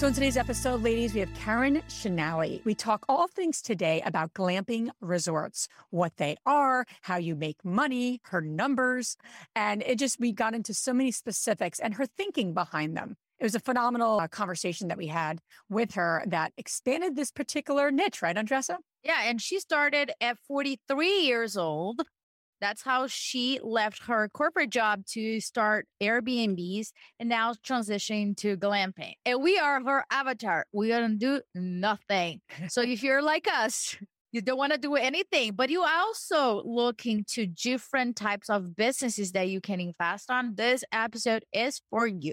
So, in today's episode, ladies, we have Karen Chenaille. We talk all things today about glamping resorts, what they are, how you make money, her numbers. And it just, we got into so many specifics and her thinking behind them. It was a phenomenal uh, conversation that we had with her that expanded this particular niche, right, Andressa? Yeah. And she started at 43 years old that's how she left her corporate job to start Airbnbs and now transitioning to glamping. And we are her avatar. We don't do nothing. so if you're like us, you don't want to do anything, but you also looking to different types of businesses that you can invest on. This episode is for you.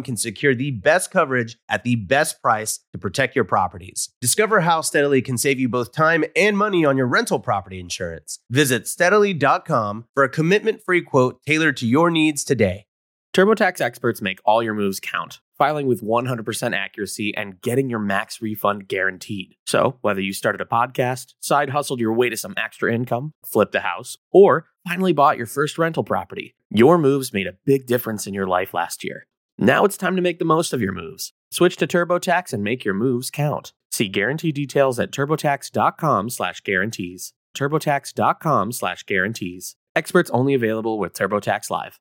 can secure the best coverage at the best price to protect your properties. Discover how Steadily can save you both time and money on your rental property insurance. Visit steadily.com for a commitment free quote tailored to your needs today. TurboTax experts make all your moves count filing with 100% accuracy, and getting your max refund guaranteed. So, whether you started a podcast, side hustled your way to some extra income, flipped a house, or finally bought your first rental property, your moves made a big difference in your life last year. Now it's time to make the most of your moves. Switch to TurboTax and make your moves count. See guarantee details at turbotax.com/guarantees. turbotax.com/guarantees. Experts only available with TurboTax Live.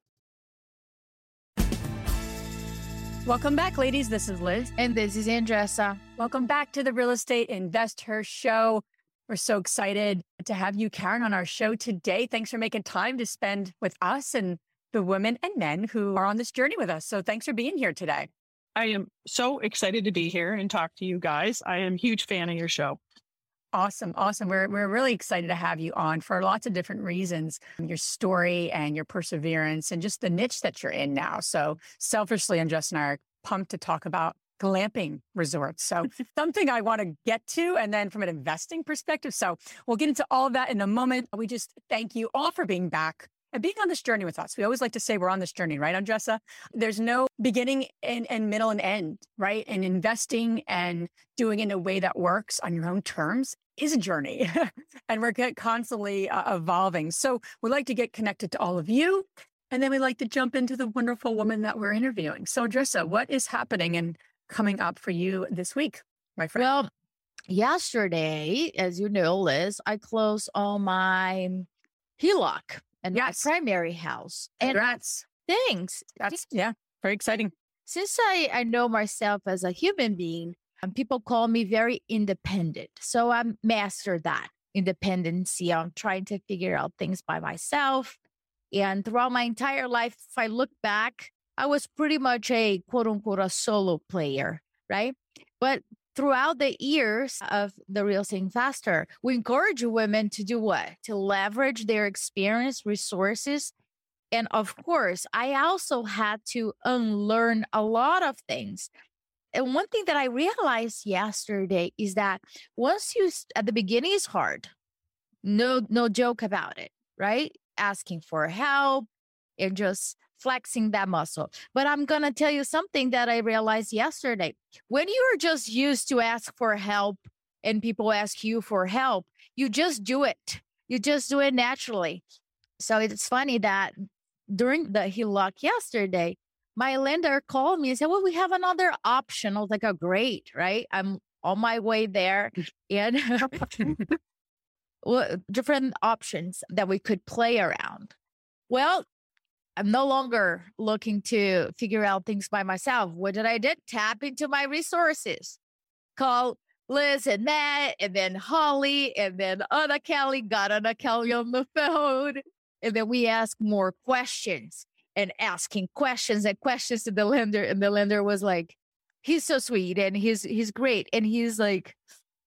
Welcome back, ladies. This is Liz. And this is Andressa. Welcome back to the Real Estate Investor Show. We're so excited to have you, Karen, on our show today. Thanks for making time to spend with us and the women and men who are on this journey with us. So thanks for being here today. I am so excited to be here and talk to you guys. I am a huge fan of your show. Awesome. Awesome. We're, we're really excited to have you on for lots of different reasons um, your story and your perseverance and just the niche that you're in now. So, selfishly, and Justin and I are pumped to talk about glamping resorts. So, something I want to get to, and then from an investing perspective. So, we'll get into all of that in a moment. We just thank you all for being back and being on this journey with us. We always like to say we're on this journey, right, Andressa? There's no beginning and, and middle and end, right? And investing and doing in a way that works on your own terms is a journey. and we're constantly uh, evolving. So we like to get connected to all of you. And then we like to jump into the wonderful woman that we're interviewing. So, Andressa, what is happening and coming up for you this week, my friend? Well, yesterday, as you know, Liz, I closed all my HELOC and yes. my primary house. Congrats. And thanks. That's yeah, very exciting. Since I, I know myself as a human being, and people call me very independent. So I'm mastered that independency. I'm trying to figure out things by myself. And throughout my entire life, if I look back, I was pretty much a quote unquote a solo player, right? But throughout the years of the real estate faster we encourage women to do what? To leverage their experience resources and of course i also had to unlearn a lot of things. And one thing that i realized yesterday is that once you at the beginning is hard no no joke about it right? Asking for help and just flexing that muscle. But I'm going to tell you something that I realized yesterday. When you're just used to ask for help and people ask you for help, you just do it. You just do it naturally. So it's funny that during the HELOC yesterday, my lender called me and said, Well, we have another option. I was like, Oh, great, right? I'm on my way there. And well, different options that we could play around. Well, I'm no longer looking to figure out things by myself. What did I did? Tap into my resources. Call Liz and Matt, and then Holly, and then Anna Kelly. Got Anna Kelly on the phone, and then we ask more questions and asking questions and questions to the lender, and the lender was like, "He's so sweet and he's he's great," and he's like,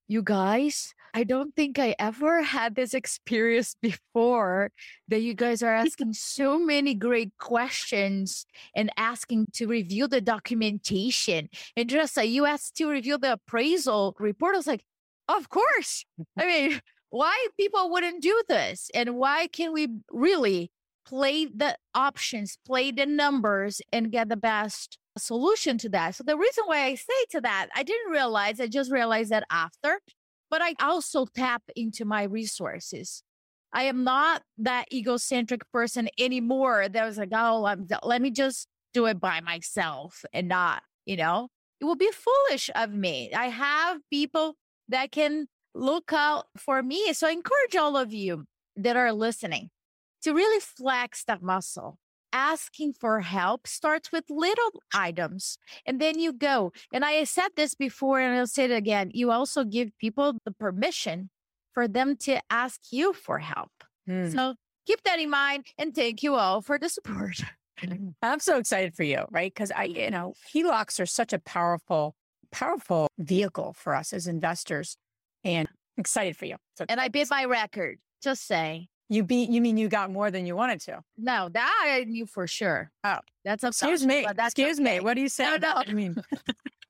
"You guys." I don't think I ever had this experience before that you guys are asking so many great questions and asking to review the documentation. And just like you asked to review the appraisal report, I was like, of course. I mean, why people wouldn't do this? And why can we really play the options, play the numbers, and get the best solution to that? So the reason why I say to that, I didn't realize, I just realized that after but I also tap into my resources. I am not that egocentric person anymore that was like, oh, I'm, let me just do it by myself and not, you know, it will be foolish of me. I have people that can look out for me. So I encourage all of you that are listening to really flex that muscle asking for help starts with little items and then you go. And I said this before and I'll say it again. You also give people the permission for them to ask you for help. Hmm. So keep that in mind and thank you all for the support. I'm so excited for you, right? Because I, you know, HELOCs are such a powerful, powerful vehicle for us as investors and excited for you. So, and I beat my record, just say. You beat, you mean you got more than you wanted to? No, that I knew for sure. Oh, that's a excuse me. Excuse okay. me. What do you say? No, no. I mean,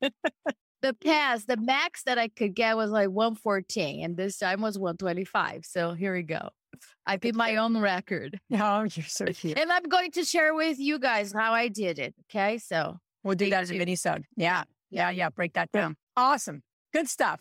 the past, the max that I could get was like 114, and this time was 125. So here we go. I beat my own record. Oh, you're so cute. And I'm going to share with you guys how I did it. Okay. So we'll do that as a mini sode. Yeah. Yeah. Yeah. Break that down. Awesome. Good stuff.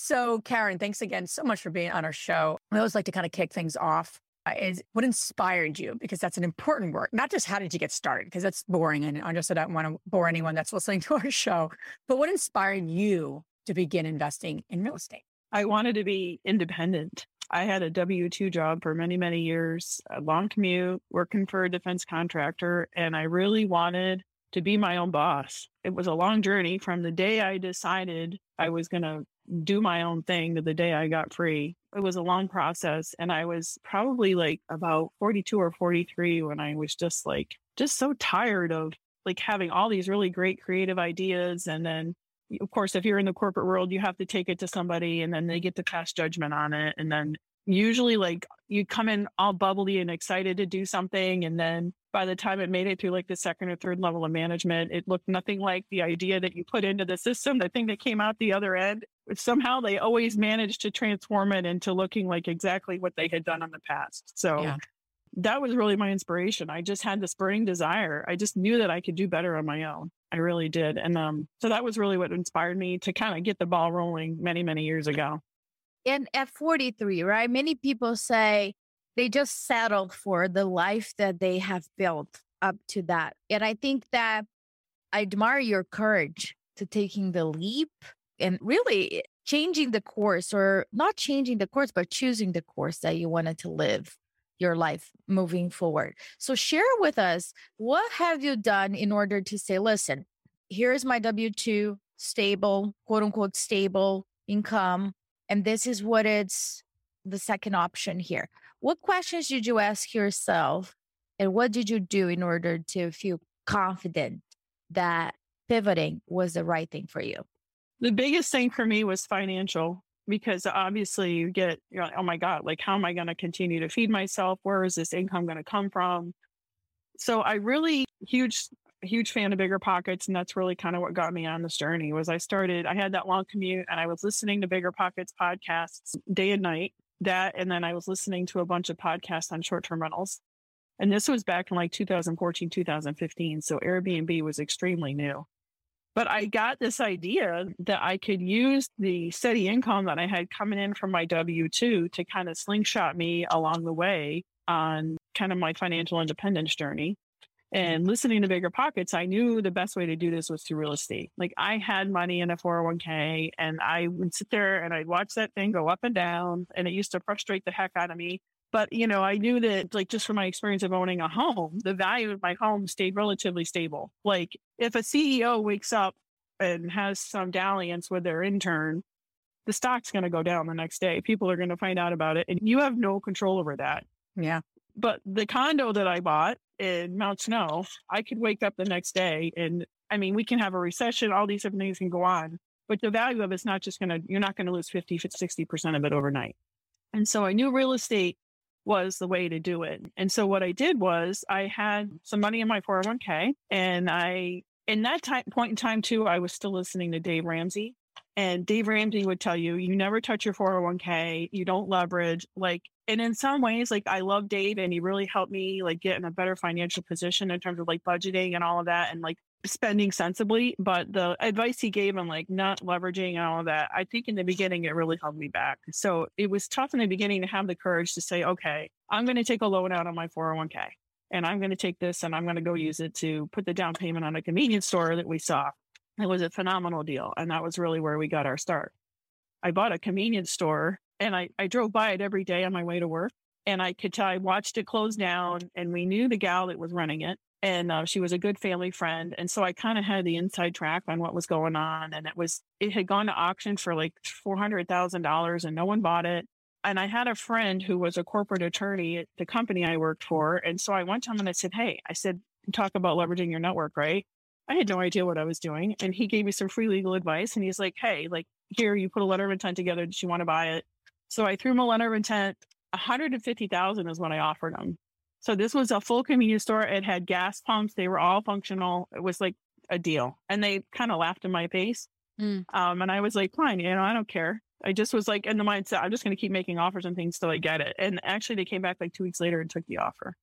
So, Karen, thanks again so much for being on our show. I always like to kind of kick things off. Uh, is what inspired you? Because that's an important work. Not just how did you get started, because that's boring. And I just I don't want to bore anyone that's listening to our show. But what inspired you to begin investing in real estate? I wanted to be independent. I had a W 2 job for many, many years, a long commute, working for a defense contractor. And I really wanted to be my own boss. It was a long journey from the day I decided I was going to do my own thing to the day I got free. It was a long process. And I was probably like about 42 or 43 when I was just like, just so tired of like having all these really great creative ideas. And then, of course, if you're in the corporate world, you have to take it to somebody and then they get to pass judgment on it. And then usually, like, you come in all bubbly and excited to do something. And then by the time it made it through like the second or third level of management, it looked nothing like the idea that you put into the system, the thing that came out the other end. Somehow they always managed to transform it into looking like exactly what they had done in the past. So yeah. that was really my inspiration. I just had this burning desire. I just knew that I could do better on my own. I really did. And um, so that was really what inspired me to kind of get the ball rolling many, many years ago. And at 43, right? Many people say, they just settled for the life that they have built up to that. And I think that I admire your courage to taking the leap and really changing the course or not changing the course, but choosing the course that you wanted to live your life moving forward. So share with us what have you done in order to say, listen, here's my W2 stable, quote unquote stable income. And this is what it's the second option here. What questions did you ask yourself and what did you do in order to feel confident that pivoting was the right thing for you? The biggest thing for me was financial because obviously you get, you're like, oh my God, like, how am I going to continue to feed myself? Where is this income going to come from? So I really, huge, huge fan of bigger pockets. And that's really kind of what got me on this journey was I started, I had that long commute and I was listening to bigger pockets podcasts day and night that and then I was listening to a bunch of podcasts on short-term rentals. And this was back in like 2014, 2015. So Airbnb was extremely new. But I got this idea that I could use the steady income that I had coming in from my W 2 to kind of slingshot me along the way on kind of my financial independence journey. And listening to Bigger Pockets, I knew the best way to do this was through real estate. Like I had money in a 401k and I would sit there and I'd watch that thing go up and down. And it used to frustrate the heck out of me. But, you know, I knew that, like, just from my experience of owning a home, the value of my home stayed relatively stable. Like, if a CEO wakes up and has some dalliance with their intern, the stock's going to go down the next day. People are going to find out about it, and you have no control over that. Yeah. But the condo that I bought in Mount Snow, I could wake up the next day and I mean, we can have a recession, all these different things can go on, but the value of it's not just going to, you're not going to lose 50, 60% of it overnight. And so I knew real estate was the way to do it. And so what I did was I had some money in my 401k and I, in that time, point in time too, I was still listening to Dave Ramsey and Dave Ramsey would tell you, you never touch your 401k, you don't leverage. Like, and in some ways, like I love Dave and he really helped me like get in a better financial position in terms of like budgeting and all of that and like spending sensibly. But the advice he gave on like not leveraging and all of that, I think in the beginning it really held me back. So it was tough in the beginning to have the courage to say, okay, I'm going to take a loan out on my 401k and I'm going to take this and I'm going to go mm-hmm. use it to put the down payment on a convenience store that we saw. It was a phenomenal deal. And that was really where we got our start. I bought a convenience store and I, I drove by it every day on my way to work. And I could tell I watched it close down and we knew the gal that was running it. And uh, she was a good family friend. And so I kind of had the inside track on what was going on. And it was, it had gone to auction for like $400,000 and no one bought it. And I had a friend who was a corporate attorney at the company I worked for. And so I went to him and I said, Hey, I said, talk about leveraging your network, right? I had no idea what I was doing. And he gave me some free legal advice. And he's like, Hey, like, here, you put a letter of intent together. Did you want to buy it? So I threw him a letter of intent. 150,000 is what I offered him. So this was a full convenience store. It had gas pumps. They were all functional. It was like a deal. And they kind of laughed in my face. Mm. Um, and I was like, fine, you know, I don't care. I just was like in the mindset, I'm just going to keep making offers and things till I get it. And actually, they came back like two weeks later and took the offer.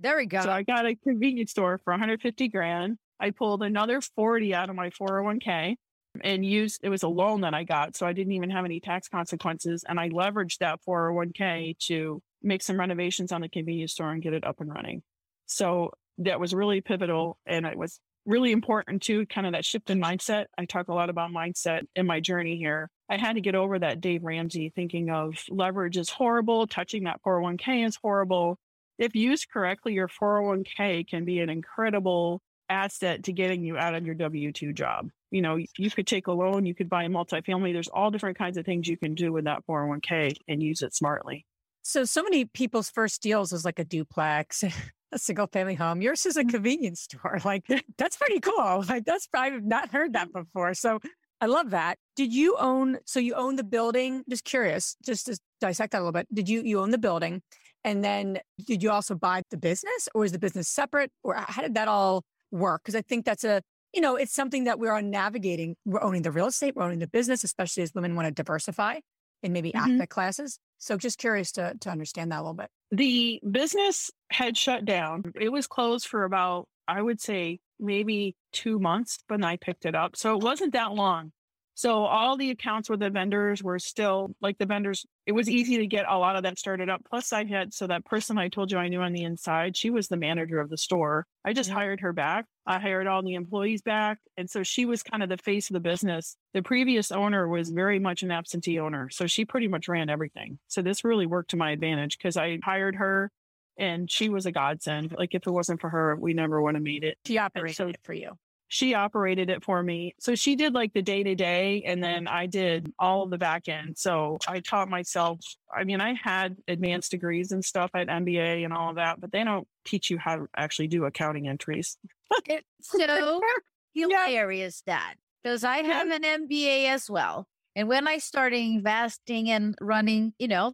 There we go. So I got a convenience store for 150 grand. I pulled another 40 out of my 401k and used it was a loan that I got. So I didn't even have any tax consequences. And I leveraged that 401k to make some renovations on the convenience store and get it up and running. So that was really pivotal. And it was really important too, kind of that shift in mindset. I talk a lot about mindset in my journey here. I had to get over that Dave Ramsey thinking of leverage is horrible, touching that 401k is horrible. If used correctly, your 401k can be an incredible asset to getting you out of your W 2 job. You know, you could take a loan, you could buy a multifamily. There's all different kinds of things you can do with that 401k and use it smartly. So, so many people's first deals is like a duplex, a single family home. Yours is a mm-hmm. convenience store. Like, that's pretty cool. Like, that's, I've not heard that before. So, I love that. Did you own, so you own the building? Just curious, just to dissect that a little bit. Did you, you own the building? And then did you also buy the business or is the business separate or how did that all work? Because I think that's a, you know, it's something that we're on navigating. We're owning the real estate, we're owning the business, especially as women want to diversify in maybe mm-hmm. asset classes. So just curious to, to understand that a little bit. The business had shut down. It was closed for about, I would say, maybe two months when I picked it up. So it wasn't that long. So all the accounts with the vendors were still like the vendors. It was easy to get a lot of that started up. Plus, I had so that person I told you I knew on the inside, she was the manager of the store. I just hired her back. I hired all the employees back, and so she was kind of the face of the business. The previous owner was very much an absentee owner, so she pretty much ran everything. So this really worked to my advantage because I hired her and she was a godsend. Like if it wasn't for her, we never would have made it. She operated so, it for you she operated it for me. So she did like the day to day, and then I did all of the back end. So I taught myself. I mean, I had advanced degrees and stuff at MBA and all of that, but they don't teach you how to actually do accounting entries. it's so hilarious yeah. that because I have yeah. an MBA as well. And when I started investing and running, you know,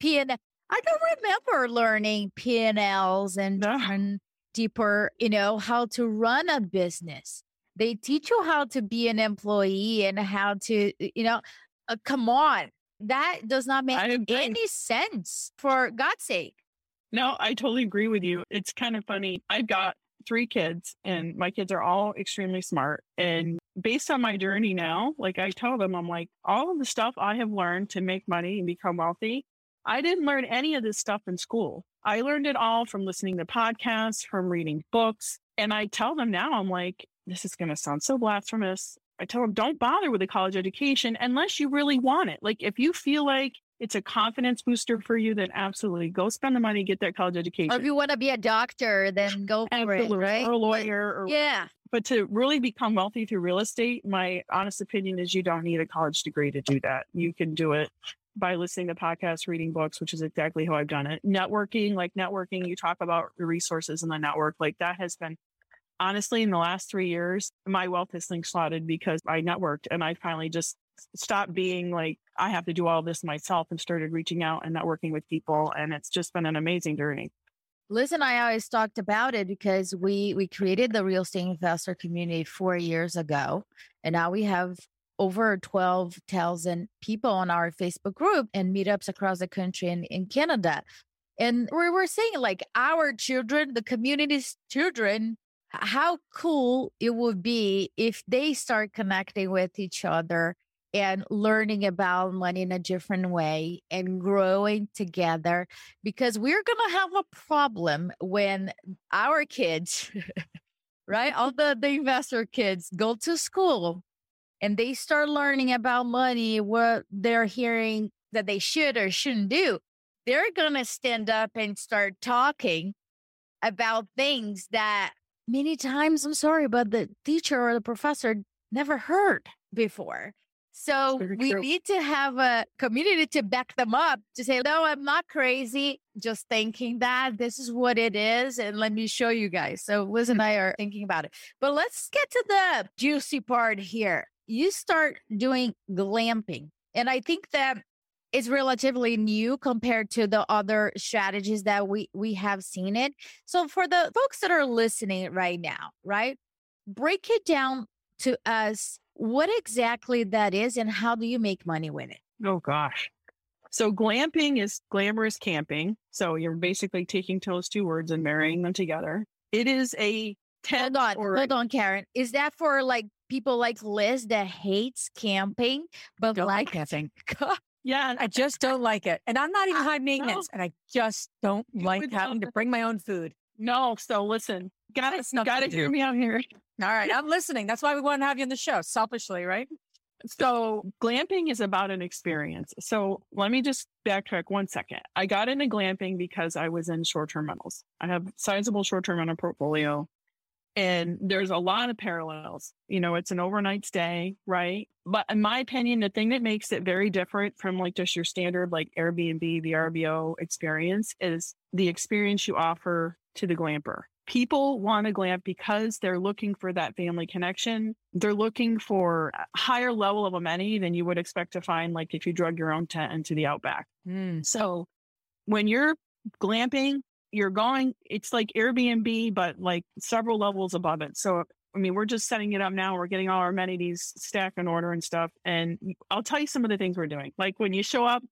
P and I don't remember learning P and Ls and no deeper, you know, how to run a business. They teach you how to be an employee and how to, you know, uh, come on. That does not make any sense for God's sake. No, I totally agree with you. It's kind of funny. I've got three kids and my kids are all extremely smart. And based on my journey now, like I tell them, I'm like, all of the stuff I have learned to make money and become wealthy, I didn't learn any of this stuff in school. I learned it all from listening to podcasts, from reading books. And I tell them now, I'm like, this is going to sound so blasphemous. I tell them, don't bother with a college education unless you really want it. Like, if you feel like it's a confidence booster for you, then absolutely go spend the money, get that college education. Or if you want to be a doctor, then go for absolutely. it, right? Or a lawyer. Or, Yeah. But to really become wealthy through real estate, my honest opinion is you don't need a college degree to do that. You can do it by listening to podcasts, reading books, which is exactly how I've done it. Networking, like networking, you talk about resources in the network, like that has been honestly in the last three years, my wealth has slingshotted because I networked and I finally just stopped being like, I have to do all this myself and started reaching out and networking with people. And it's just been an amazing journey. Liz and I always talked about it because we we created the real estate investor community four years ago, and now we have over twelve thousand people on our Facebook group and meetups across the country and in Canada. And we were saying like our children, the community's children, how cool it would be if they start connecting with each other and learning about money in a different way and growing together because we're going to have a problem when our kids right all the, the investor kids go to school and they start learning about money what they're hearing that they should or shouldn't do they're going to stand up and start talking about things that many times i'm sorry but the teacher or the professor never heard before so we true. need to have a community to back them up to say, no, I'm not crazy. Just thinking that this is what it is. And let me show you guys. So Liz and hmm. I are thinking about it. But let's get to the juicy part here. You start doing glamping. And I think that it's relatively new compared to the other strategies that we we have seen it. So for the folks that are listening right now, right? Break it down to us what exactly that is and how do you make money with it? Oh gosh. So glamping is glamorous camping. So you're basically taking those two words and marrying them together. It is a tent Hold on, hold on, Karen. Is that for like people like Liz that hates camping, but Don't like camping. yeah, I just don't like it. And I'm not even high maintenance. And I just don't You like having to bring my own food. no. So listen, gotta gotta hear me out here. All right. I'm listening. That's why we want to have you on the show, selfishly, right? So glamping is about an experience. So let me just backtrack one second. I got into glamping because I was in short-term rentals. I have sizable short-term rental portfolio. And there's a lot of parallels. You know, it's an overnight stay, right? But in my opinion, the thing that makes it very different from like just your standard like Airbnb, the VRBO experience is the experience you offer to the glamper. People want to glamp because they're looking for that family connection. They're looking for a higher level of amenity than you would expect to find, like if you drug your own tent into the outback. Mm. So when you're glamping, you're going, it's like Airbnb, but like several levels above it. So, I mean, we're just setting it up now. We're getting all our amenities stacked in order and stuff. And I'll tell you some of the things we're doing. Like when you show up,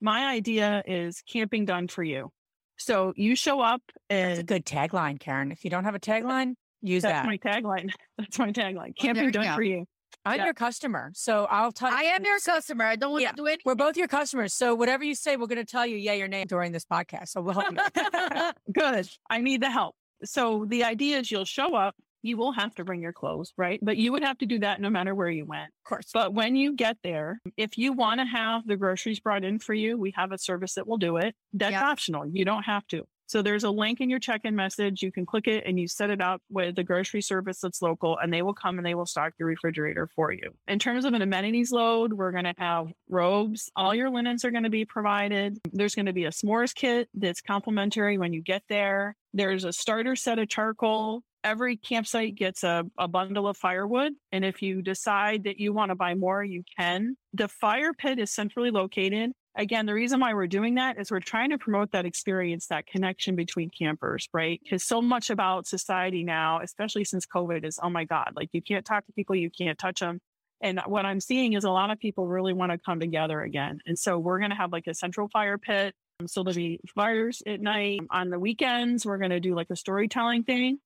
my idea is camping done for you. So you show up That's a and good tagline, Karen. If you don't have a tagline, use that's that. my tagline. That's my tagline. Camping done go. for you. I'm yeah. your customer. So I'll tell I am your customer. I don't want Yeah. to do it. We're both your customers. So whatever you say, we're going to tell you, yeah, your name during this podcast. So we'll help you. Good. I need the help. So the idea is you'll show up. You will have to bring your clothes, right? But you would have to do that no matter where you went. Of course. But when you get there, if you want to have the groceries brought in for you, we have a service that will do it. That's Yeah. optional. You don't have to. So there's a link in your check-in message. You can click it and you set it up with the grocery service that's local and they will come and they will stock your refrigerator for you. In terms of an amenities load, we're going to have robes. All your linens are going to be provided. There's going to be a s'mores kit that's complimentary when you get there. There's a starter set of charcoal. Every campsite gets a, a bundle of firewood. And if you decide that you want to buy more, you can. The fire pit is centrally located. Again, the reason why we're doing that is we're trying to promote that experience, that connection between campers, right? Because so much about society now, especially since COVID, is oh my God, like you can't talk to people, you can't touch them. And what I'm seeing is a lot of people really want to come together again. And so we're going to have like a central fire pit. Um, so there'll be fires at night. On the weekends, we're going to do like a storytelling thing.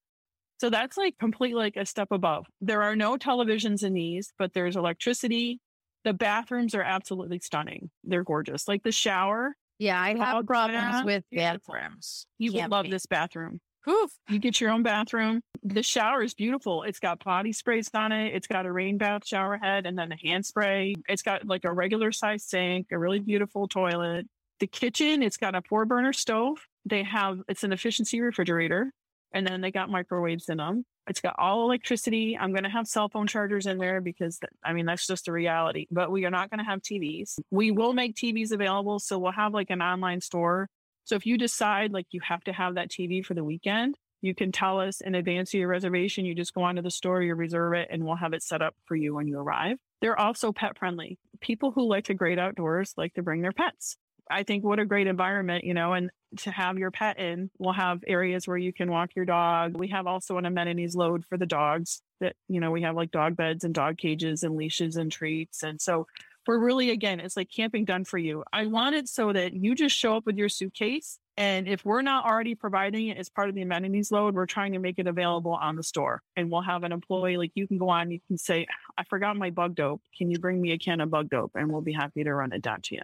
So that's like completely like a step above. There are no televisions in these, but there's electricity. The bathrooms are absolutely stunning. They're gorgeous. Like the shower, Yeah, I have problems with bathrooms. you would love this bathroom. Oof. You get your own bathroom. The shower is beautiful. It's got body sprays on it. It's got a rain bath shower head and then a hand spray. It's got like a regular size sink, a really beautiful toilet. The kitchen, it's got a four burner stove. They have, it's an efficiency refrigerator. And then they got microwaves in them. It's got all electricity. I'm going to have cell phone chargers in there because, I mean, that's just a reality. But we are not going to have TVs. We will make TVs available. So we'll have like an online store so if you decide like you have to have that TV for the weekend, you can tell us in advance of your reservation. You just go onto the store, you reserve it, and we'll have it set up for you when you arrive. They're also pet friendly. People who like the great outdoors like to bring their pets. I think what a great environment, you know, and to have your pet in, we'll have areas where you can walk your dog. We have also an amenities load for the dogs that, you know, we have like dog beds and dog cages and leashes and treats. And so we're really again it's like camping done for you. I want it so that you just show up with your suitcase and if we're not already providing it as part of the amenities load we're trying to make it available on the store. And we'll have an employee like you can go on you can say i forgot my bug dope. Can you bring me a can of bug dope? And we'll be happy to run it down to you.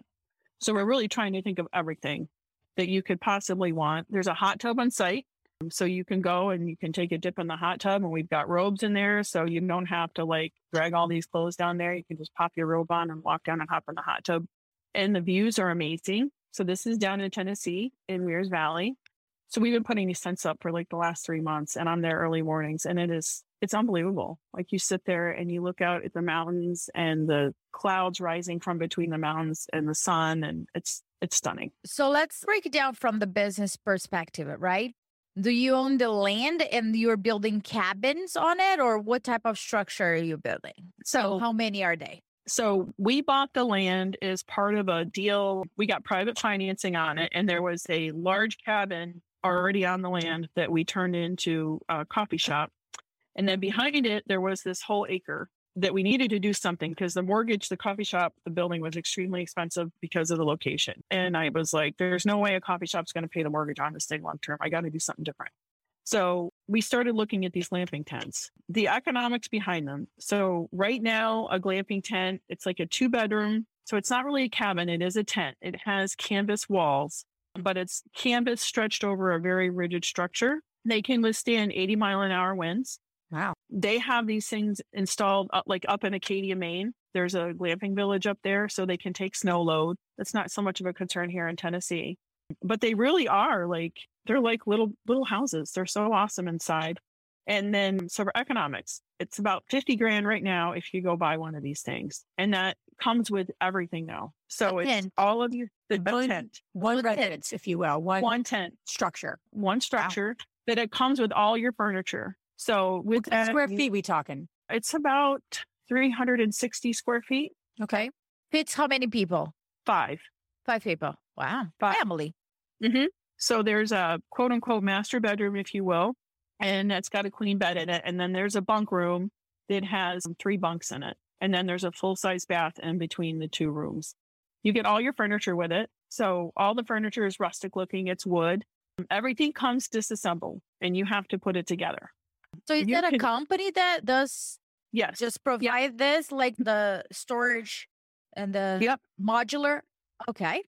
So we're really trying to think of everything that you could possibly want there's a hot tub on site um, so you can go and you can take a dip in the hot tub and we've got robes in there. So you don't have to like drag all these clothes down there. You can just pop your robe on and walk down and hop in the hot tub. And the views are amazing. So this is down in Tennessee in Wears Valley. So we've been putting these tents up for like the last three months and I'm there early mornings and it is, it's unbelievable. Like you sit there and you look out at the mountains and the clouds rising from between the mountains and the sun and it's, it's stunning. So let's break it down from the business perspective, right? Do you own the land and you're building cabins on it, or what type of structure are you building? So, how many are they? So, we bought the land as part of a deal. We got private financing on it, and there was a large cabin already on the land that we turned into a coffee shop. And then behind it, there was this whole acre that we needed to do something because the mortgage, the coffee shop, the building was extremely expensive because of the location. And I was like, there's no way a coffee shop's going to pay the mortgage on this thing long term. I got to do something different. So we started looking at these glamping tents, the economics behind them. So right now, a glamping tent, it's like a two bedroom. So it's not really a cabin. It is a tent. It has canvas walls, but it's canvas stretched over a very rigid structure. They can withstand 80 mile an hour winds. They have these things installed up, like up in Acadia, Maine. There's a glamping village up there so they can take snow load. That's not so much of a concern here in Tennessee. But they really are like they're like little little houses. They're so awesome inside. And then so for economics, it's about 50 grand right now if you go buy one of these things. And that comes with everything now. So it's tent. all of you the one, tent. One residence, if you will. One, one tent structure. One structure wow. that it comes with all your furniture. So with that, square feet we talking? It's about 360 square feet. Okay. Fits how many people? Five. Five people. Wow. Five. Family. Mm-hmm. So there's a quote unquote master bedroom, if you will, and it's got a queen bed in it. And then there's a bunk room that has three bunks in it. And then there's a full size bath in between the two rooms. You get all your furniture with it. So all the furniture is rustic looking. It's wood. Everything comes disassembled and you have to put it together. So is You that a can- company that does Yes. just provide this, like the storage and the Yep. modular? Okay.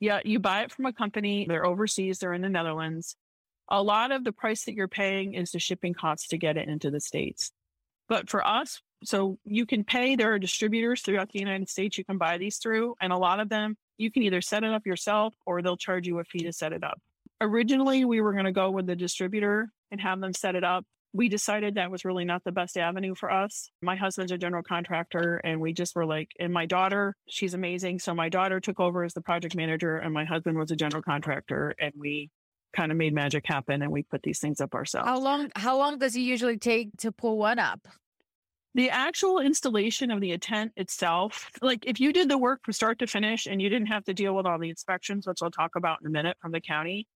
Yeah, you buy it from a company. They're overseas, they're in the Netherlands. A lot of the price that you're paying is the shipping costs to get it into the States. But for us, so you can pay, there are distributors throughout the United States you can buy these through. And a lot of them, you can either set it up yourself or they'll charge you a fee to set it up. Originally, we were going to go with the distributor and have them set it up. We decided that was really not the best avenue for us. My husband's a general contractor, and we just were like, and my daughter, she's amazing. So my daughter took over as the project manager, and my husband was a general contractor, and we kind of made magic happen and we put these things up ourselves. How long how long does it usually take to pull one up? The actual installation of the tent itself, like if you did the work from start to finish and you didn't have to deal with all the inspections, which I'll talk about in a minute from the county,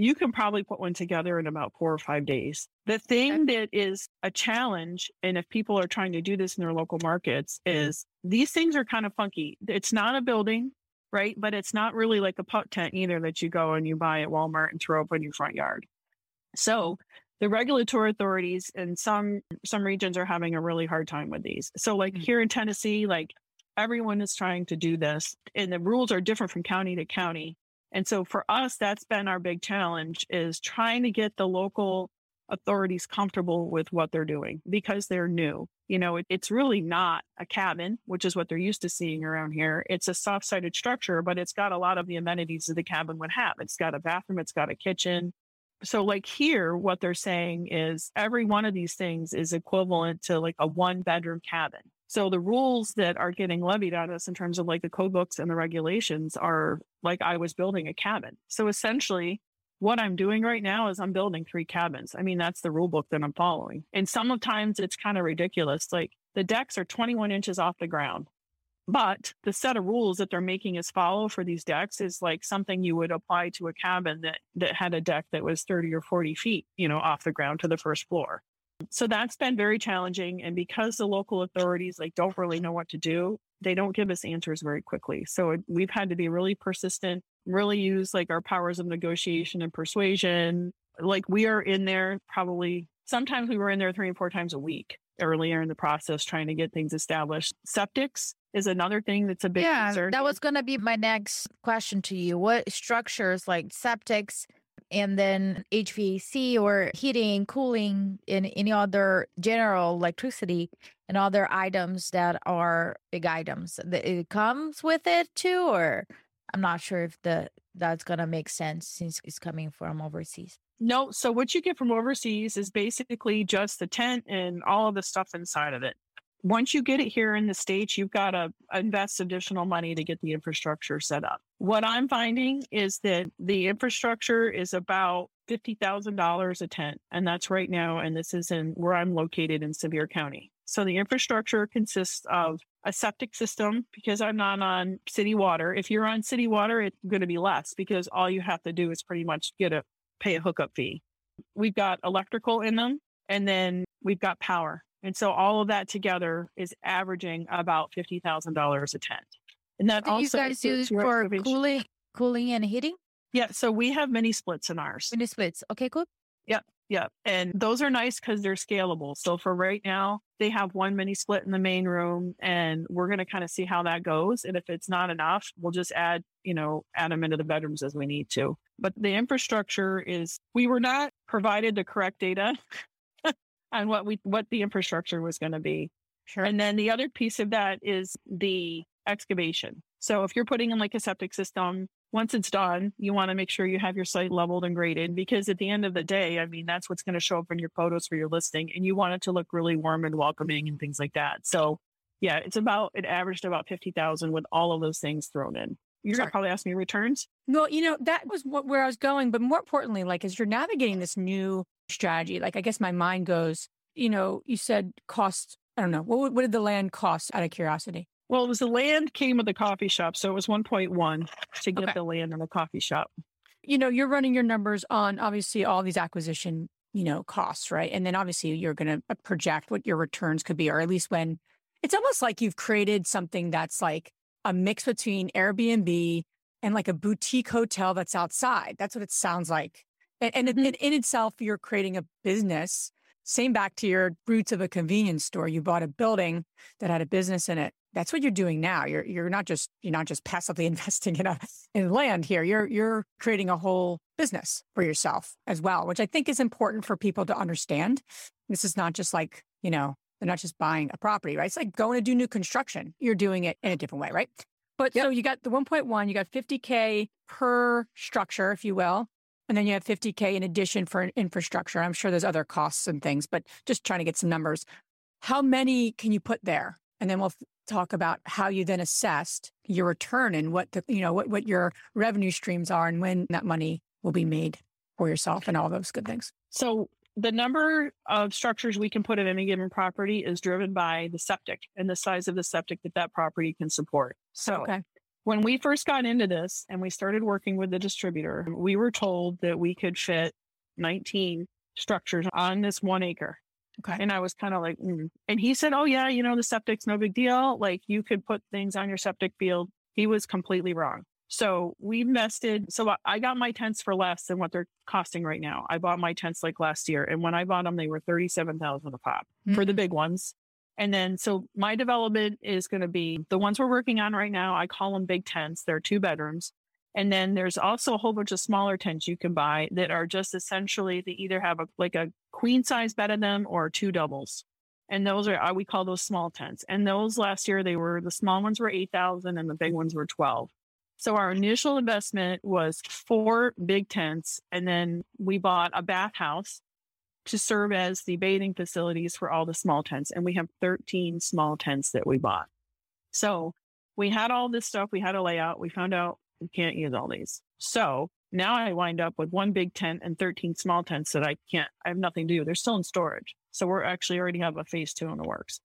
you can probably put one together in about four or five days. The thing that is a challenge, and if people are trying to do this in their local markets, is these things are kind of funky. It's not a building, right? But it's not really like a pup tent either that you go and you buy at Walmart and throw up in your front yard. So the regulatory authorities in some some regions are having a really hard time with these. So like Mm. here in Tennessee, like everyone is trying to do this and the rules are different from county to county. And so for us, that's been our big challenge is trying to get the local authorities comfortable with what they're doing because they're new. You know, it, it's really not a cabin, which is what they're used to seeing around here. It's a soft sided structure, but it's got a lot of the amenities that the cabin would have. It's got a bathroom, it's got a kitchen. So, like here, what they're saying is every one of these things is equivalent to like a one bedroom cabin. So the rules that are getting levied on us in terms of like the code books and the regulations are like I was building a cabin. So essentially, what I'm doing right now is I'm building three cabins. I mean, that's the rule book that I'm following. And sometimes it's kind of ridiculous. Like the decks are 21 inches off the ground, but the set of rules that they're making us follow for these decks is like something you would apply to a cabin that, that had a deck that was 30 or 40 feet, you know, off the ground to the first floor. So that's been very challenging. And because the local authorities like don't really know what to do, they don't give us answers very quickly. So we've had to be really persistent really use like our powers of negotiation and persuasion. Like we are in there probably sometimes we were in there three and four times a week earlier in the process trying to get things established. Septics is another thing that's a big yeah, concern. That was going to be my next question to you. What structures like septics and then HVAC or heating, cooling, and any other general electricity and other items that are big items? It comes with it too, or I'm not sure if the that's gonna make sense since it's coming from overseas. No, so what you get from overseas is basically just the tent and all of the stuff inside of it. Once you get it here in the States, you've got to invest additional money to get the infrastructure set up. What I'm finding is that the infrastructure is about $50,000 a tent. And that's right now. And this is in where I'm located in Sevier County. So the infrastructure consists of a septic system because I'm not on city water. If you're on city water, it's going to be less because all you have to do is pretty much get a pay a hookup fee. We've got electrical in them and then we've got power. And so all of that together is averaging about $50,000 a tent. And that Do also you guys use for cooling, cooling and heating? Yeah. So we have mini splits in ours. Mini splits. Okay, cool. Yep. Yep. And those are nice because they're scalable. So for right now, they have one mini split in the main room and we're going to kind of see how that goes. And if it's not enough, we'll just add, you know, add them into the bedrooms as we need to. But the infrastructure is, we were not provided the correct data on what we, what the infrastructure was going to be. Sure. And then the other piece of that is the excavation. So if you're putting in like a septic system, once it's done, you want to make sure you have your site leveled and graded because at the end of the day, I mean, that's what's going to show up in your photos for your listing and you want it to look really warm and welcoming and things like that. So yeah, it's about, it averaged about 50,000 with all of those things thrown in. You're going to probably ask me returns. Well, you know, that was what, where I was going. But more importantly, like as you're navigating this new strategy, like I guess my mind goes, you know, you said cost, I don't know, what, what did the land cost out of curiosity? Well, it was the land came with the coffee shop. So it was 1.1 to get Okay. the land and the coffee shop. you know, you're running your numbers on obviously all these acquisition, you know, costs, right? And then obviously you're going to uh, project what your returns could be, or at least when it's almost like you've created something that's like a mix between Airbnb and like a boutique hotel that's outside. That's what it sounds like. And, and Mhm. in, in itself, you're creating a business. Same back to your roots of a convenience store. You bought a building that had a business in it. That's what you're doing now. You're you're not just you're not just passively investing in a in land here. You're you're creating a whole business for yourself as well, which I think is important for people to understand. This is not just like, you know, they're not just buying a property, right? It's like going to do new construction. You're doing it in a different way, right? But so you got the 1.1, you got 50K per structure, if you will. And then you have 50K in addition for an infrastructure. I'm sure there's other costs and things, but just trying to get some numbers. How many can you put there? And then we'll f- talk about how you then assessed your return and what the, you know, what, what your revenue streams are and when that money will be made for yourself and all those good things. So the number of structures we can put in any given property is driven by the septic and the size of the septic that that property can support. So Okay. When we first got into this and we started working with the distributor, we were told that we could fit 19 structures on this one acre. Okay. And I was kind of like, mm. and he said, Oh, yeah, you know, the septic's no big deal. Like you could put things on your septic field. He was completely wrong. So we invested. So I- got my tents for less than what they're costing right now. I bought my tents like last year. And when I bought them, they were 37,000 a pop for the big ones. And then, so my development is going to be the ones we're working on right now. I call them big tents. They're two bedrooms And then there's also a whole bunch of smaller tents you can buy that are just essentially they either have a like a queen size bed in them or two doubles. And those are we call those small tents. And those last year they were the small ones were 8,000 and the big ones were 12. So our initial investment was four big tents and then we bought a bathhouse to serve as the bathing facilities for all the small tents and we have 13 small tents that we bought. So we had all this stuff, we had a layout, we found out we can't use all these. So now I wind up with one big tent and 13 small tents that I can't, I have nothing to do. They're still in storage. So we're actually already have a phase two in the works.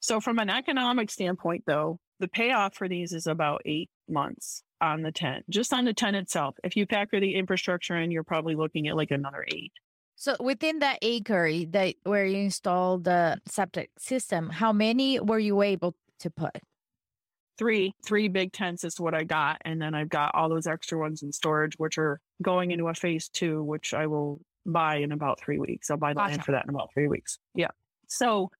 So from an economic standpoint, though, the payoff for these is about eight months on the tent, just on the tent itself. If you factor the infrastructure in, you're probably looking at like another eight. So within that acre that where you installed the septic system, how many were you able to put? three three big tents is what I got, and then I've got all those extra ones in storage, which are going into a phase two, which I will buy in about three weeks. I'll buy the land for that in about three weeks. Yeah. So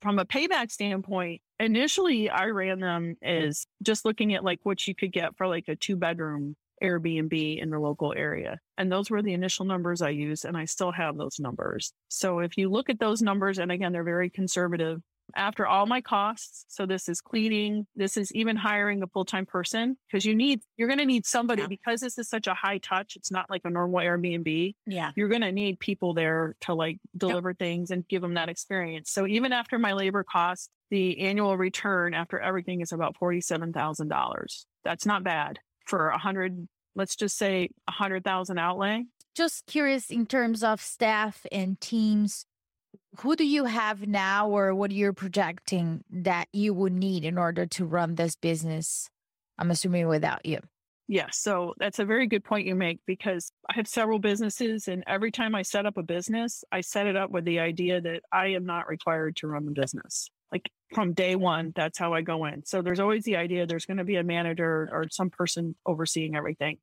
from a payback standpoint, initially I ran them as just looking at like what you could get for like a two bedroom Airbnb in the local area. And those were the initial numbers I used, and I still have those numbers. So if you look at those numbers, and again, they're very conservative, after all my costs. So this is cleaning, this is even hiring a full-time person because you need you're going to need somebody yeah. because this is such a high touch. It's not like a normal Airbnb. Yeah. You're going to need people there to like deliver yep. things and give them that experience. So even after my labor cost, the annual return after everything is about $47,000. That's not bad for a 100 let's just say a 100,000 outlay. Just curious in terms of staff and teams who do you have now or what you're projecting that you would need in order to run this business? I'm assuming without you. Yeah so that's a very good point you make because i have several businesses and every time i set up a business i set it up with the idea that i am not required to run the business like from day one that's how i go in so there's always the idea there's going to be a manager or some person overseeing everything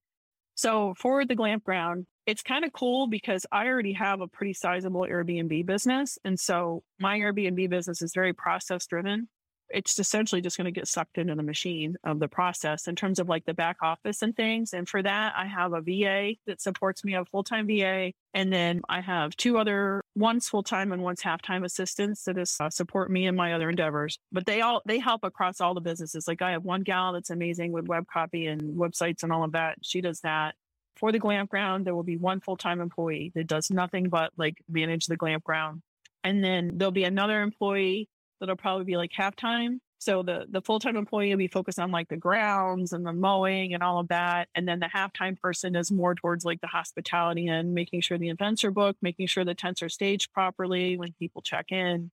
so for the Glamp Ground, it's kind of cool because I already have a pretty sizable Airbnb business. And so my Airbnb business is very process driven it's essentially just going to get sucked into the machine of the process in terms of like the back office and things. And for that, I have a VA that supports me, a full time VA. And then I have two other, one's full time and one's half time assistants that is, uh, support me in my other endeavors. But they all, they help across all the businesses. Like I have one gal that's amazing with web copy and websites and all of that. She does that. For the Glamp Ground, there will be one full time employee that does nothing but like manage the Glamp Ground. And then there'll be another employee that'll probably be like halftime. So the the full time employee will be focused on like the grounds and the mowing and all of that, and then the halftime person is more towards like the hospitality and making sure the events are booked, making sure the tents are staged properly when people check in.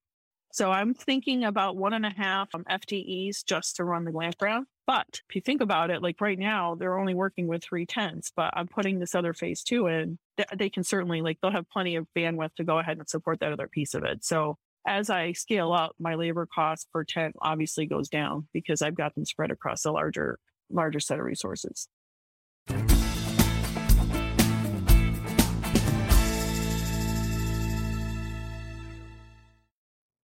So I'm thinking about one and a half um, FTEs just to run the Glampground. But if you think about it, like right now, they're only working with three tents, but I'm putting this other phase two in. They can certainly, like, they'll have plenty of bandwidth to go ahead and support that other piece of it. So as I scale up, my labor cost per tent obviously goes down because I've got them spread across a larger, larger set of resources.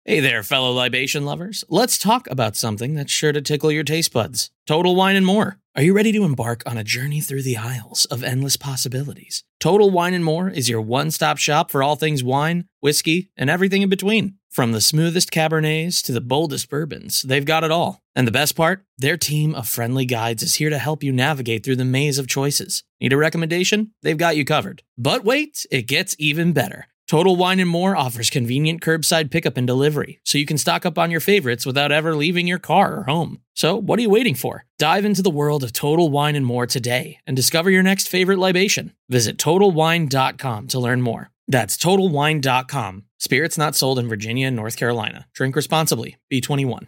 Hey there, fellow libation lovers. Let's talk about something that's sure to tickle your taste buds Total Wine and More. Are you ready to embark on a journey through the aisles of endless possibilities? Total Wine and More is your one stop shop for all things wine, whiskey, and everything in between. From the smoothest Cabernets to the boldest bourbons, they've got it all. And the best part? Their team of friendly guides is here to help you navigate through the maze of choices. Need a recommendation? They've got you covered. But wait, it gets even better. Total Wine and More offers convenient curbside pickup and delivery, so you can stock up on your favorites without ever leaving your car or home. So, what are you waiting for? Dive into the world of Total Wine and More today and discover your next favorite libation. Visit TotalWine.com to learn more. That's TotalWine.com. Spirits not sold in Virginia and North Carolina. Drink responsibly. B21.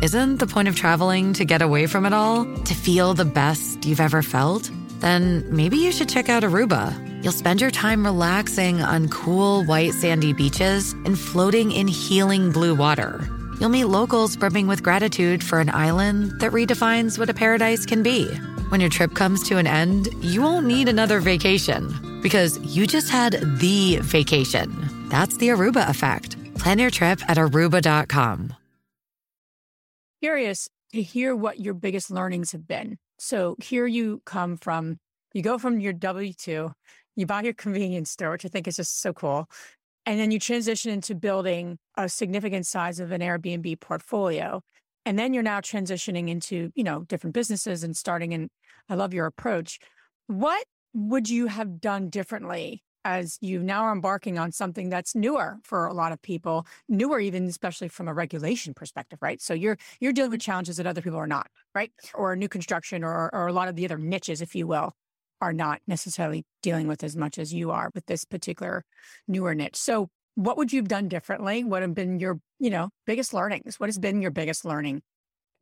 Isn't the point of traveling to get away from it all? To feel the best you've ever felt? Then maybe you should check out Aruba. You'll spend your time relaxing on cool, white, sandy beaches and floating in healing blue water. You'll meet locals brimming with gratitude for an island that redefines what a paradise can be. When your trip comes to an end, you won't need another vacation because you just had the vacation. That's the Aruba effect. Plan your trip at aruba.com. Curious to hear what your biggest learnings have been So here you come from, you go from your W 2, you buy your convenience store, which I think is just so cool. And then you transition into building a significant size of an Airbnb portfolio. And then you're now transitioning into, you know, different businesses and starting and I love your approach. What would you have done differently as you now are embarking on something that's newer for a lot of people, newer even especially from a regulation perspective, right? So you're you're dealing with mm-hmm. challenges that other people are not, right? Or new construction or or a lot of the other niches, if you will, are not necessarily dealing with as much as you are with this particular newer niche. So what would you have done differently? What have been your, you know, biggest learnings? What has been your biggest learning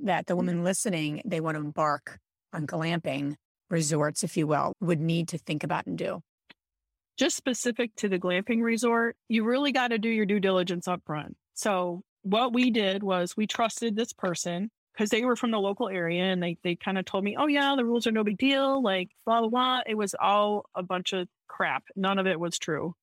that the mm-hmm. women listening, they want to embark on glamping resorts, if you will, would need to think about and do? Just specific to the glamping resort, you really got to do your due diligence up front. So what we did was we trusted this person because they were from the local area and they, they kind of told me, oh yeah, the rules are no big deal, like blah, blah, blah. It was all a bunch of crap. None of it was true.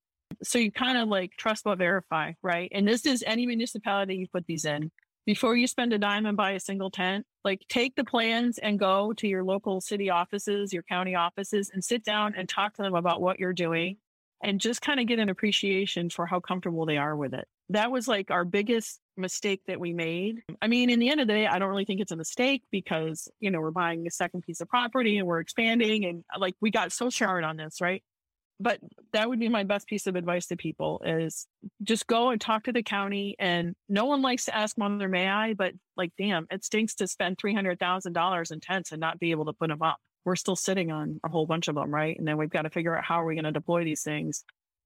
So you kind of like trust but verify, right? And this is any municipality you put these in. Before you spend a dime and buy a single tent, like take the plans and go to your local city offices, your county offices, and sit down and talk to them about what you're doing and just kind of get an appreciation for how comfortable they are with it. That was like our biggest mistake that we made. I mean, in the end of the day, I don't really think it's a mistake because, you know, we're buying a second piece of property and we're expanding and like we got so smart on this, right? But that would be my best piece of advice to people is just go and talk to the county and no one likes to ask mother may I, but like, damn, it stinks to spend $300,000 in tents and not be able to put them up. We're still sitting on a whole bunch of them, right? And then we've got to figure out how are we going to deploy these things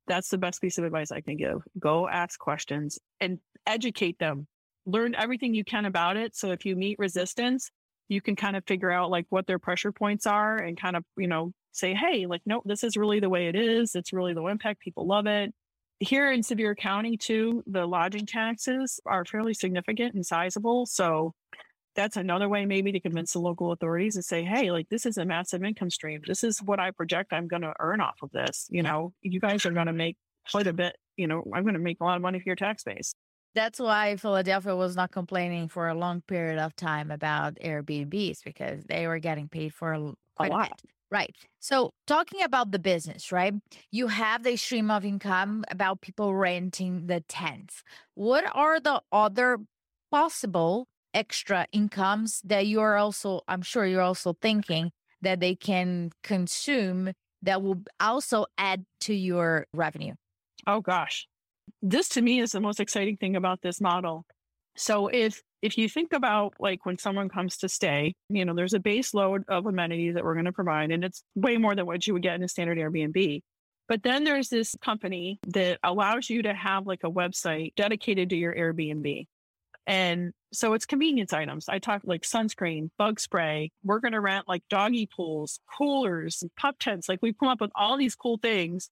that's the best piece of advice I can give. Go ask questions and educate them. Learn everything you can about it. So if you meet resistance, you can kind of figure out like what their pressure points are and kind of, you know, say, hey, like, no, this is really the way it is. It's really low impact. People love it. Here in Sevier County, too, the lodging taxes are fairly significant and sizable. So that's another way maybe to convince the local authorities and say, hey, like this is a massive income stream. This is what I project I'm going to earn off of this. You know, you guys are going to make quite a bit, you know, I'm going to make a lot of money for your tax base. That's why Philadelphia was not complaining for a long period of time about Airbnbs because they were getting paid for a, a lot. A right. So, talking about the business, right? You have the stream of income about people renting the tents. What are the other possible extra incomes that you are also, I'm sure you're also thinking that they can consume that will also add to your revenue? Oh gosh. This to me is the most exciting thing about this model. So if if you think about like when someone comes to stay, you know, there's a base load of amenities that we're going to provide and it's way more than what you would get in a standard Airbnb. But then there's this company that allows you to have like a website dedicated to your Airbnb. And so it's convenience items. I talk like sunscreen, bug spray. We're going to rent like doggy pools, coolers, pup tents. Like we come up with all these cool things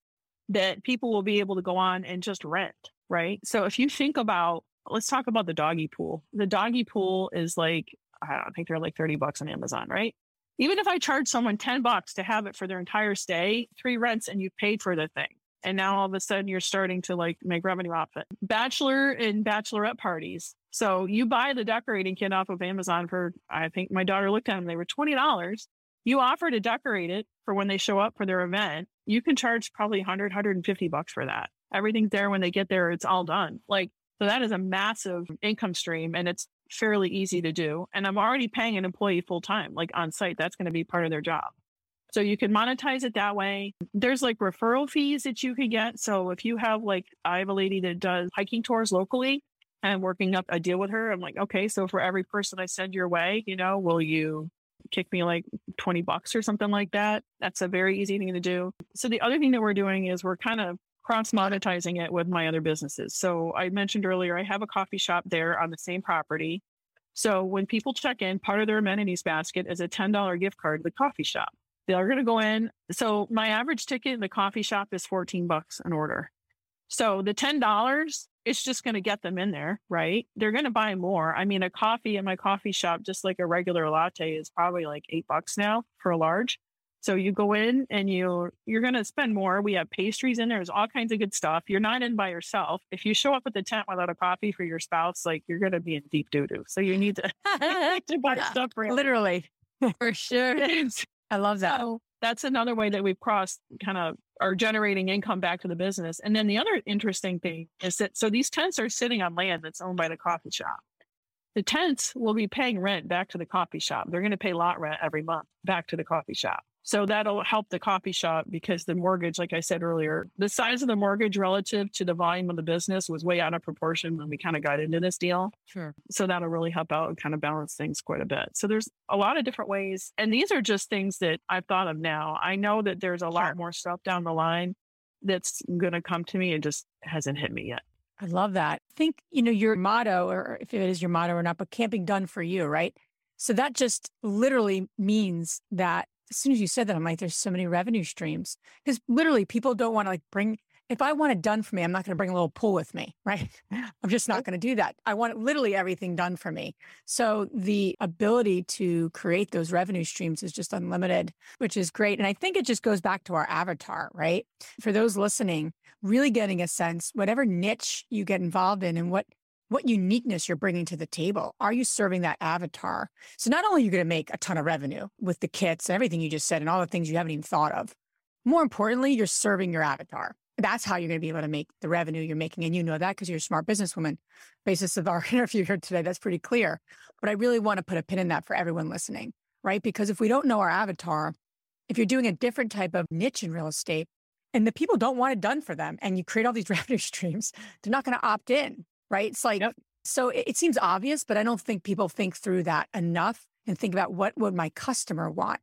that people will be able to go on and just rent. Right. So if you think about, let's talk about the doggy pool. The doggy pool is like, I don't think they're like 30 bucks on Amazon, right? Even if I charge someone 10 bucks to have it for their entire stay, three rents and you've paid for the thing. And now all of a sudden you're starting to like make revenue off it. Bachelor and bachelorette parties so you buy the decorating kit off of Amazon for, I think my daughter looked at them, they were $20. You offer to decorate it for when they show up for their event. You can charge probably 100, 150 bucks for that. Everything's there when they get there. It's all done. Like, so that is a massive income stream and it's fairly easy to do. And I'm already paying an employee full time, like on site. That's going to be part of their job. So you can monetize it that way. There's like referral fees that you can get. So if you have like, I have a lady that does hiking tours locally and working up a deal with her. I'm like, okay, so for every person I send your way, you know, will you kick me like 20 bucks or something like that? That's a very easy thing to do. So the other thing that we're doing is we're kind of cross monetizing it with my other businesses. So I mentioned earlier, I have a coffee shop there on the same property. So when people check in, part of their amenities basket is a $10 gift card to the coffee shop. They're going to go in. So my average ticket in the coffee shop is 14 bucks an order. So the $10 it's just going to get them in there, right? They're going to buy more. I mean, a coffee in my coffee shop, just like a regular latte, is probably like eight bucks now for a large. So you go in and you you're going to spend more. We have pastries in there. There's all kinds of good stuff. You're not in by yourself. If you show up at the tent without a coffee for your spouse, like you're going to be in deep doo doo. So you need to, to buy stuff for literally. For sure. I love that. So that's another way that we've crossed kind of are generating income back to the business. And then the other interesting thing is that so these tents are sitting on land that's owned by the coffee shop. The tents will be paying rent back to the coffee shop. They're going to pay lot rent every month back to the coffee shop. So that'll help the coffee shop because the mortgage, like I said earlier, the size of the mortgage relative to the volume of the business was way out of proportion when we kind of got into this deal. Sure. So that'll really help out and kind of balance things quite a bit. So there's a lot of different ways. And these are just things that I've thought of now. I know that there's a Sure. lot more stuff down the line that's going to come to me. and just hasn't hit me yet. I love that. I think, you know, your motto, or if it is your motto or not, but camping done for you, right? So that just literally means that as soon as you said that, I'm like, there's so many revenue streams. Because literally people don't want to like bring, if I want it done for me, I'm not going to bring a little pool with me, right? I'm just not going to do that. I want literally everything done for me. So the ability to create those revenue streams is just unlimited, which is great. And I think it just goes back to our avatar, right? For those listening, really getting a sense, whatever niche you get involved in and what what uniqueness you're bringing to the table. Are you serving that avatar? So not only are you going to make a ton of revenue with the kits and everything you just said and all the things you haven't even thought of, more importantly, you're serving your avatar. That's how you're going to be able to make the revenue you're making. And you know that because you're a smart businesswoman. Basis of our interview here today, that's pretty clear. But I really want to put a pin in that for everyone listening, right? Because if we don't know our avatar, if you're doing a different type of niche in real estate and the people don't want it done for them and you create all these revenue streams, they're not going to opt in, right? It's like, Yep. so it, it seems obvious, but I don't think people think through that enough and think about what would my customer want?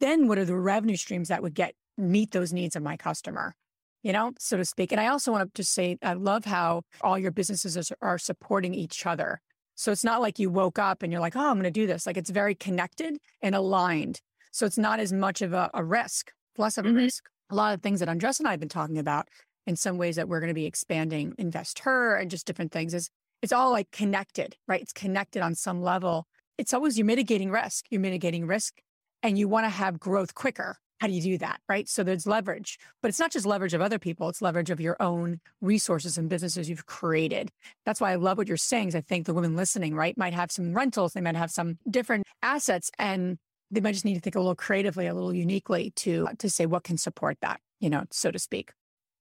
Then what are the revenue streams that would get meet those needs of my customer? You know, so to speak. And I also want to just say, I love how all your businesses are, are supporting each other. So it's not like you woke up and you're like, oh, I'm going to do this. Like it's very connected and aligned. So it's not as much of a, a risk, less of a Mhm. risk. A lot of things that Andresa and I have been talking about in some ways that we're going to be expanding Invest Her and just different things is it's all like connected, right? It's connected on some level. It's always you're mitigating risk. You're mitigating risk and you want to have growth quicker. How do you do that? Right. So there's leverage, but it's not just leverage of other people, it's leverage of your own resources and businesses you've created. That's why I love what you're saying. Is I think the women listening, right, might have some rentals, they might have some different assets, and they might just need to think a little creatively, a little uniquely to to say what can support that, you know, so to speak.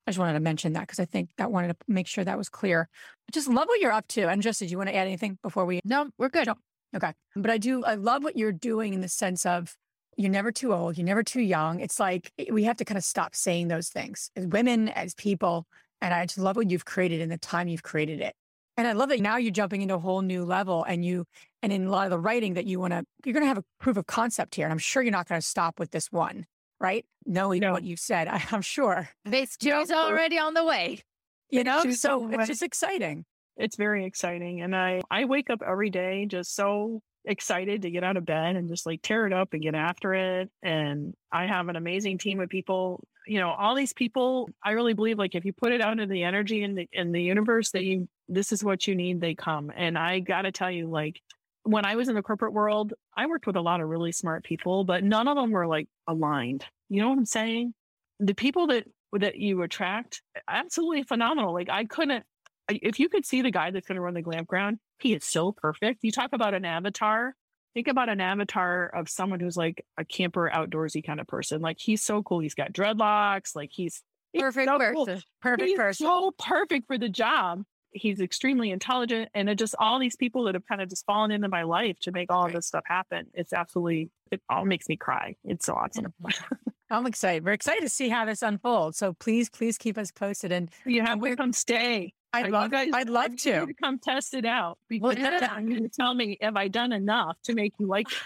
I just wanted to mention that because I think that wanted to make sure that was clear. I just love what you're up to. And just did you want to add anything before we No, we're good. Okay. But I do, I love what you're doing in the sense of you're never too old, you're never too young. It's like eh, we have to kind of stop saying those things as women, as people. And I just love what you've created in the time you've created it. And I love that now you're jumping into a whole new level and you, and in a lot of the writing that you want to, you're going to have a proof of concept here. And I'm sure you're not going to stop with this one, right? Knowing No. what you said, I, I'm sure, Phase two is already on the way. you know, two's so on the it's just exciting. It's very exciting. And I, I wake up every day just so excited to get out of bed and just like tear it up and get after it. And I have an amazing team of people. You know, all these people, I really believe like if you put it out into the energy in the in the universe that you this is what you need, they come. And I gotta tell you, like when I was in the corporate world, I worked with a lot of really smart people, but none of them were like aligned. You know what I'm saying? The people that that you attract, absolutely phenomenal. Like I couldn't if you could see the guy that's going to run the glamp ground, he is so perfect. You talk about an avatar. Think about an avatar of someone who's like a camper, outdoorsy kind of person. Like he's so cool. He's got dreadlocks. Like he's he's Perfect so person. cool. Perfect He's person. so perfect for the job. He's extremely intelligent, and it just all these people that have kind of just fallen into my life to make all of this stuff happen. It's absolutely it all makes me cry. It's so awesome. I'm excited. We're excited to see how this unfolds. So please, please keep us posted. And you have to come stay. I'd love, guys- I'd love you to. come test it out. Well, Because yeah. I'm going to tell me have I done enough to make you like it.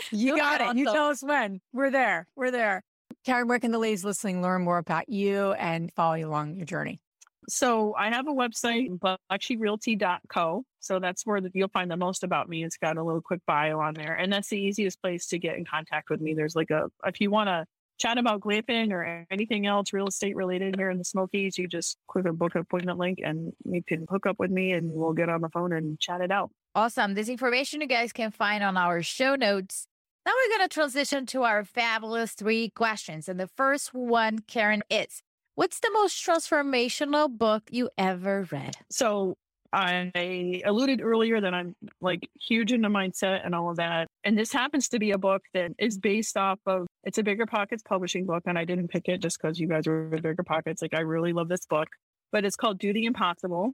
You got it. You tell us when. We're there. We're there. Karen, where can the ladies listening learn more about you and follow you along your journey? So I have a website, mm-hmm. BlackSheepRealty.co. So that's where the, you'll find the most about me. It's got a little quick bio on there, and that's the easiest place to get in contact with me. There's like a if you want to chat about glamping or anything else real estate related here in the Smokies, you just click a book appointment link, and you can hook up with me, and we'll get on the phone and chat it out. Awesome. This information you guys can find on our show notes. Now we're going to transition to our fabulous three questions. And the first one, Karen, is What's the most transformational book you ever read? So I alluded earlier that I'm like huge into mindset and all of that. And this happens to be a book that is based off of it's a Bigger Pockets publishing book. And I didn't pick it just because you guys were Bigger Pockets. Like I really love this book, but it's called Do the Impossible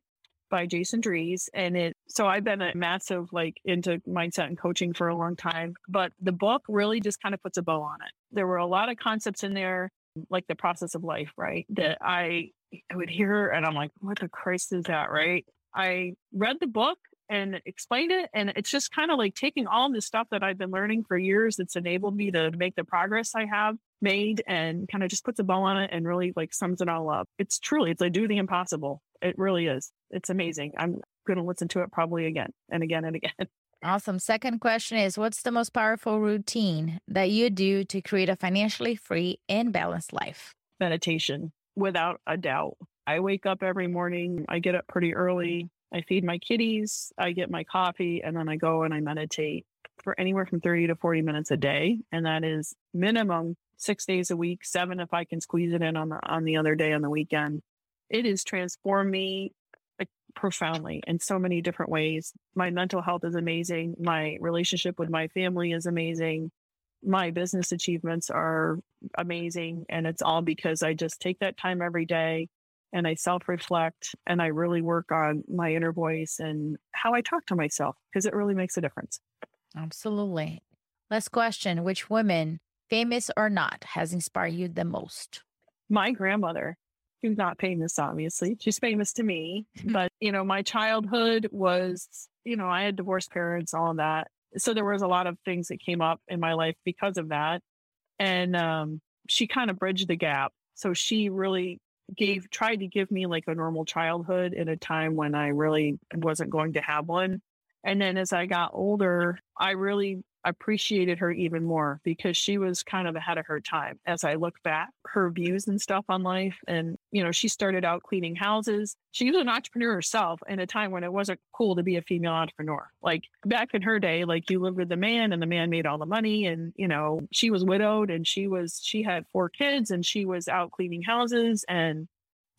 by Jason Drees. And it, so I've been a massive like into mindset and coaching for a long time, but the book really just kind of puts a bow on it. There were a lot of concepts in there, like the process of life, right? That I, I would hear and I'm like, what the Christ is that, right? I read the book and explained it. And it's just kind of like taking all this stuff that I've been learning for years that's enabled me to make the progress I have made and kind of just puts a bow on it and really like sums it all up. It's truly, it's like do the impossible. It really is. It's amazing. I'm going to listen to it probably again and again and again. Awesome. Second question is What's the most powerful routine that you do to create a financially free and balanced life? Meditation, without a doubt. I wake up every morning, I get up pretty early, I feed my kitties, I get my coffee, and then I go and I meditate for anywhere from 30 to 40 minutes a day. And that is minimum six days a week, seven if I can squeeze it in on the on the other day on the weekend. It has transformed me profoundly in so many different ways. My mental health is amazing. My relationship with my family is amazing. My business achievements are amazing. And it's all because I just take that time every day and I self reflect and I really work on my inner voice and how I talk to myself because it really makes a difference. Absolutely. Last question Which woman, famous or not, has inspired you the most? My grandmother, who's not famous, obviously, she's famous to me, but you know, my childhood was, you know, I had divorced parents, all of that. So there was a lot of things that came up in my life because of that. And um, she kind of bridged the gap. So she really gave tried to give me like a normal childhood in a time when I really wasn't going to have one. And then as I got older, I really appreciated her even more because she was kind of ahead of her time. As I look back, her views and stuff on life, and you know, she started out cleaning houses. She was an entrepreneur herself in a time when it wasn't cool to be a female entrepreneur. Like back in her day, like you lived with the man and the man made all the money, and you know, she was widowed and she was she had four kids and she was out cleaning houses and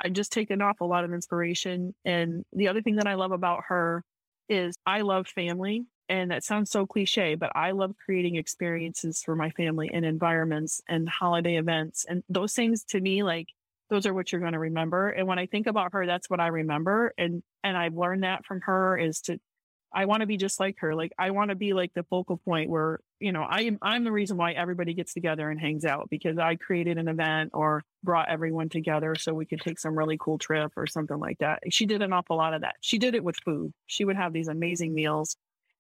I just taken off a lot of inspiration. And the other thing that I love about her is I love family and that sounds so cliche, but I love creating experiences for my family and environments and holiday events. And those things to me, like, those are what you're going to remember. And when I think about her, that's what I remember. And, and I've learned that from her is to, I want to be just like her. Like, I want to be like the focal point where, you know, I am, I'm the reason why everybody gets together and hangs out because I created an event or brought everyone together so we could take some really cool trip or something like that. She did an awful lot of that. She did it with food. She would have these amazing meals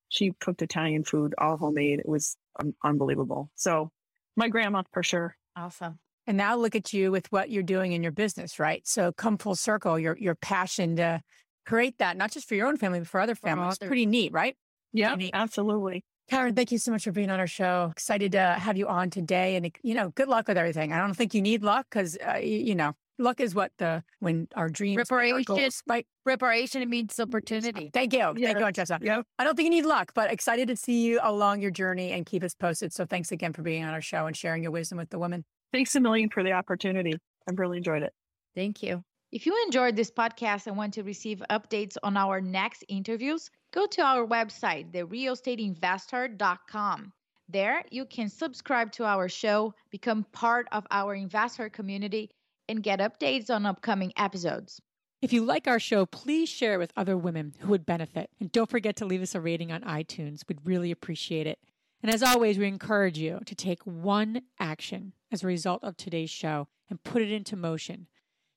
she cooked Italian food, all homemade. It was um, unbelievable. So my grandma for sure. Awesome. And now look at you with what you're doing in your business, right? So come full circle, your your passion to create that, not just for your own family, but for other families. It's pretty neat, right? Yeah, absolutely. Karen, thank you so much for being on our show. Excited to have you on today. And, you know, good luck with everything. I don't think you need luck because, uh, you, know, luck is what the when our dreams Reparation. goals, right? Reparation means opportunity. Thank you. Yeah. Thank you, Jessa. Yep. I don't think you need luck, but excited to see you along your journey and keep us posted. So thanks again for being on our show and sharing your wisdom with the women. Thanks a million for the opportunity. I've really enjoyed it. Thank you. If you enjoyed this podcast and want to receive updates on our next interviews, go to our website, therealestateinvesther.com. There, you can subscribe to our show, become part of our investor community, and get updates on upcoming episodes. If you like our show, please share it with other women who would benefit. And don't forget to leave us a rating on iTunes. We'd really appreciate it. And as always, we encourage you to take one action as a result of today's show and put it into motion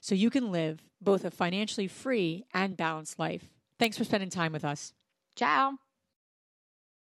so you can live both a financially free and balanced life. Thanks for spending time with us. Ciao.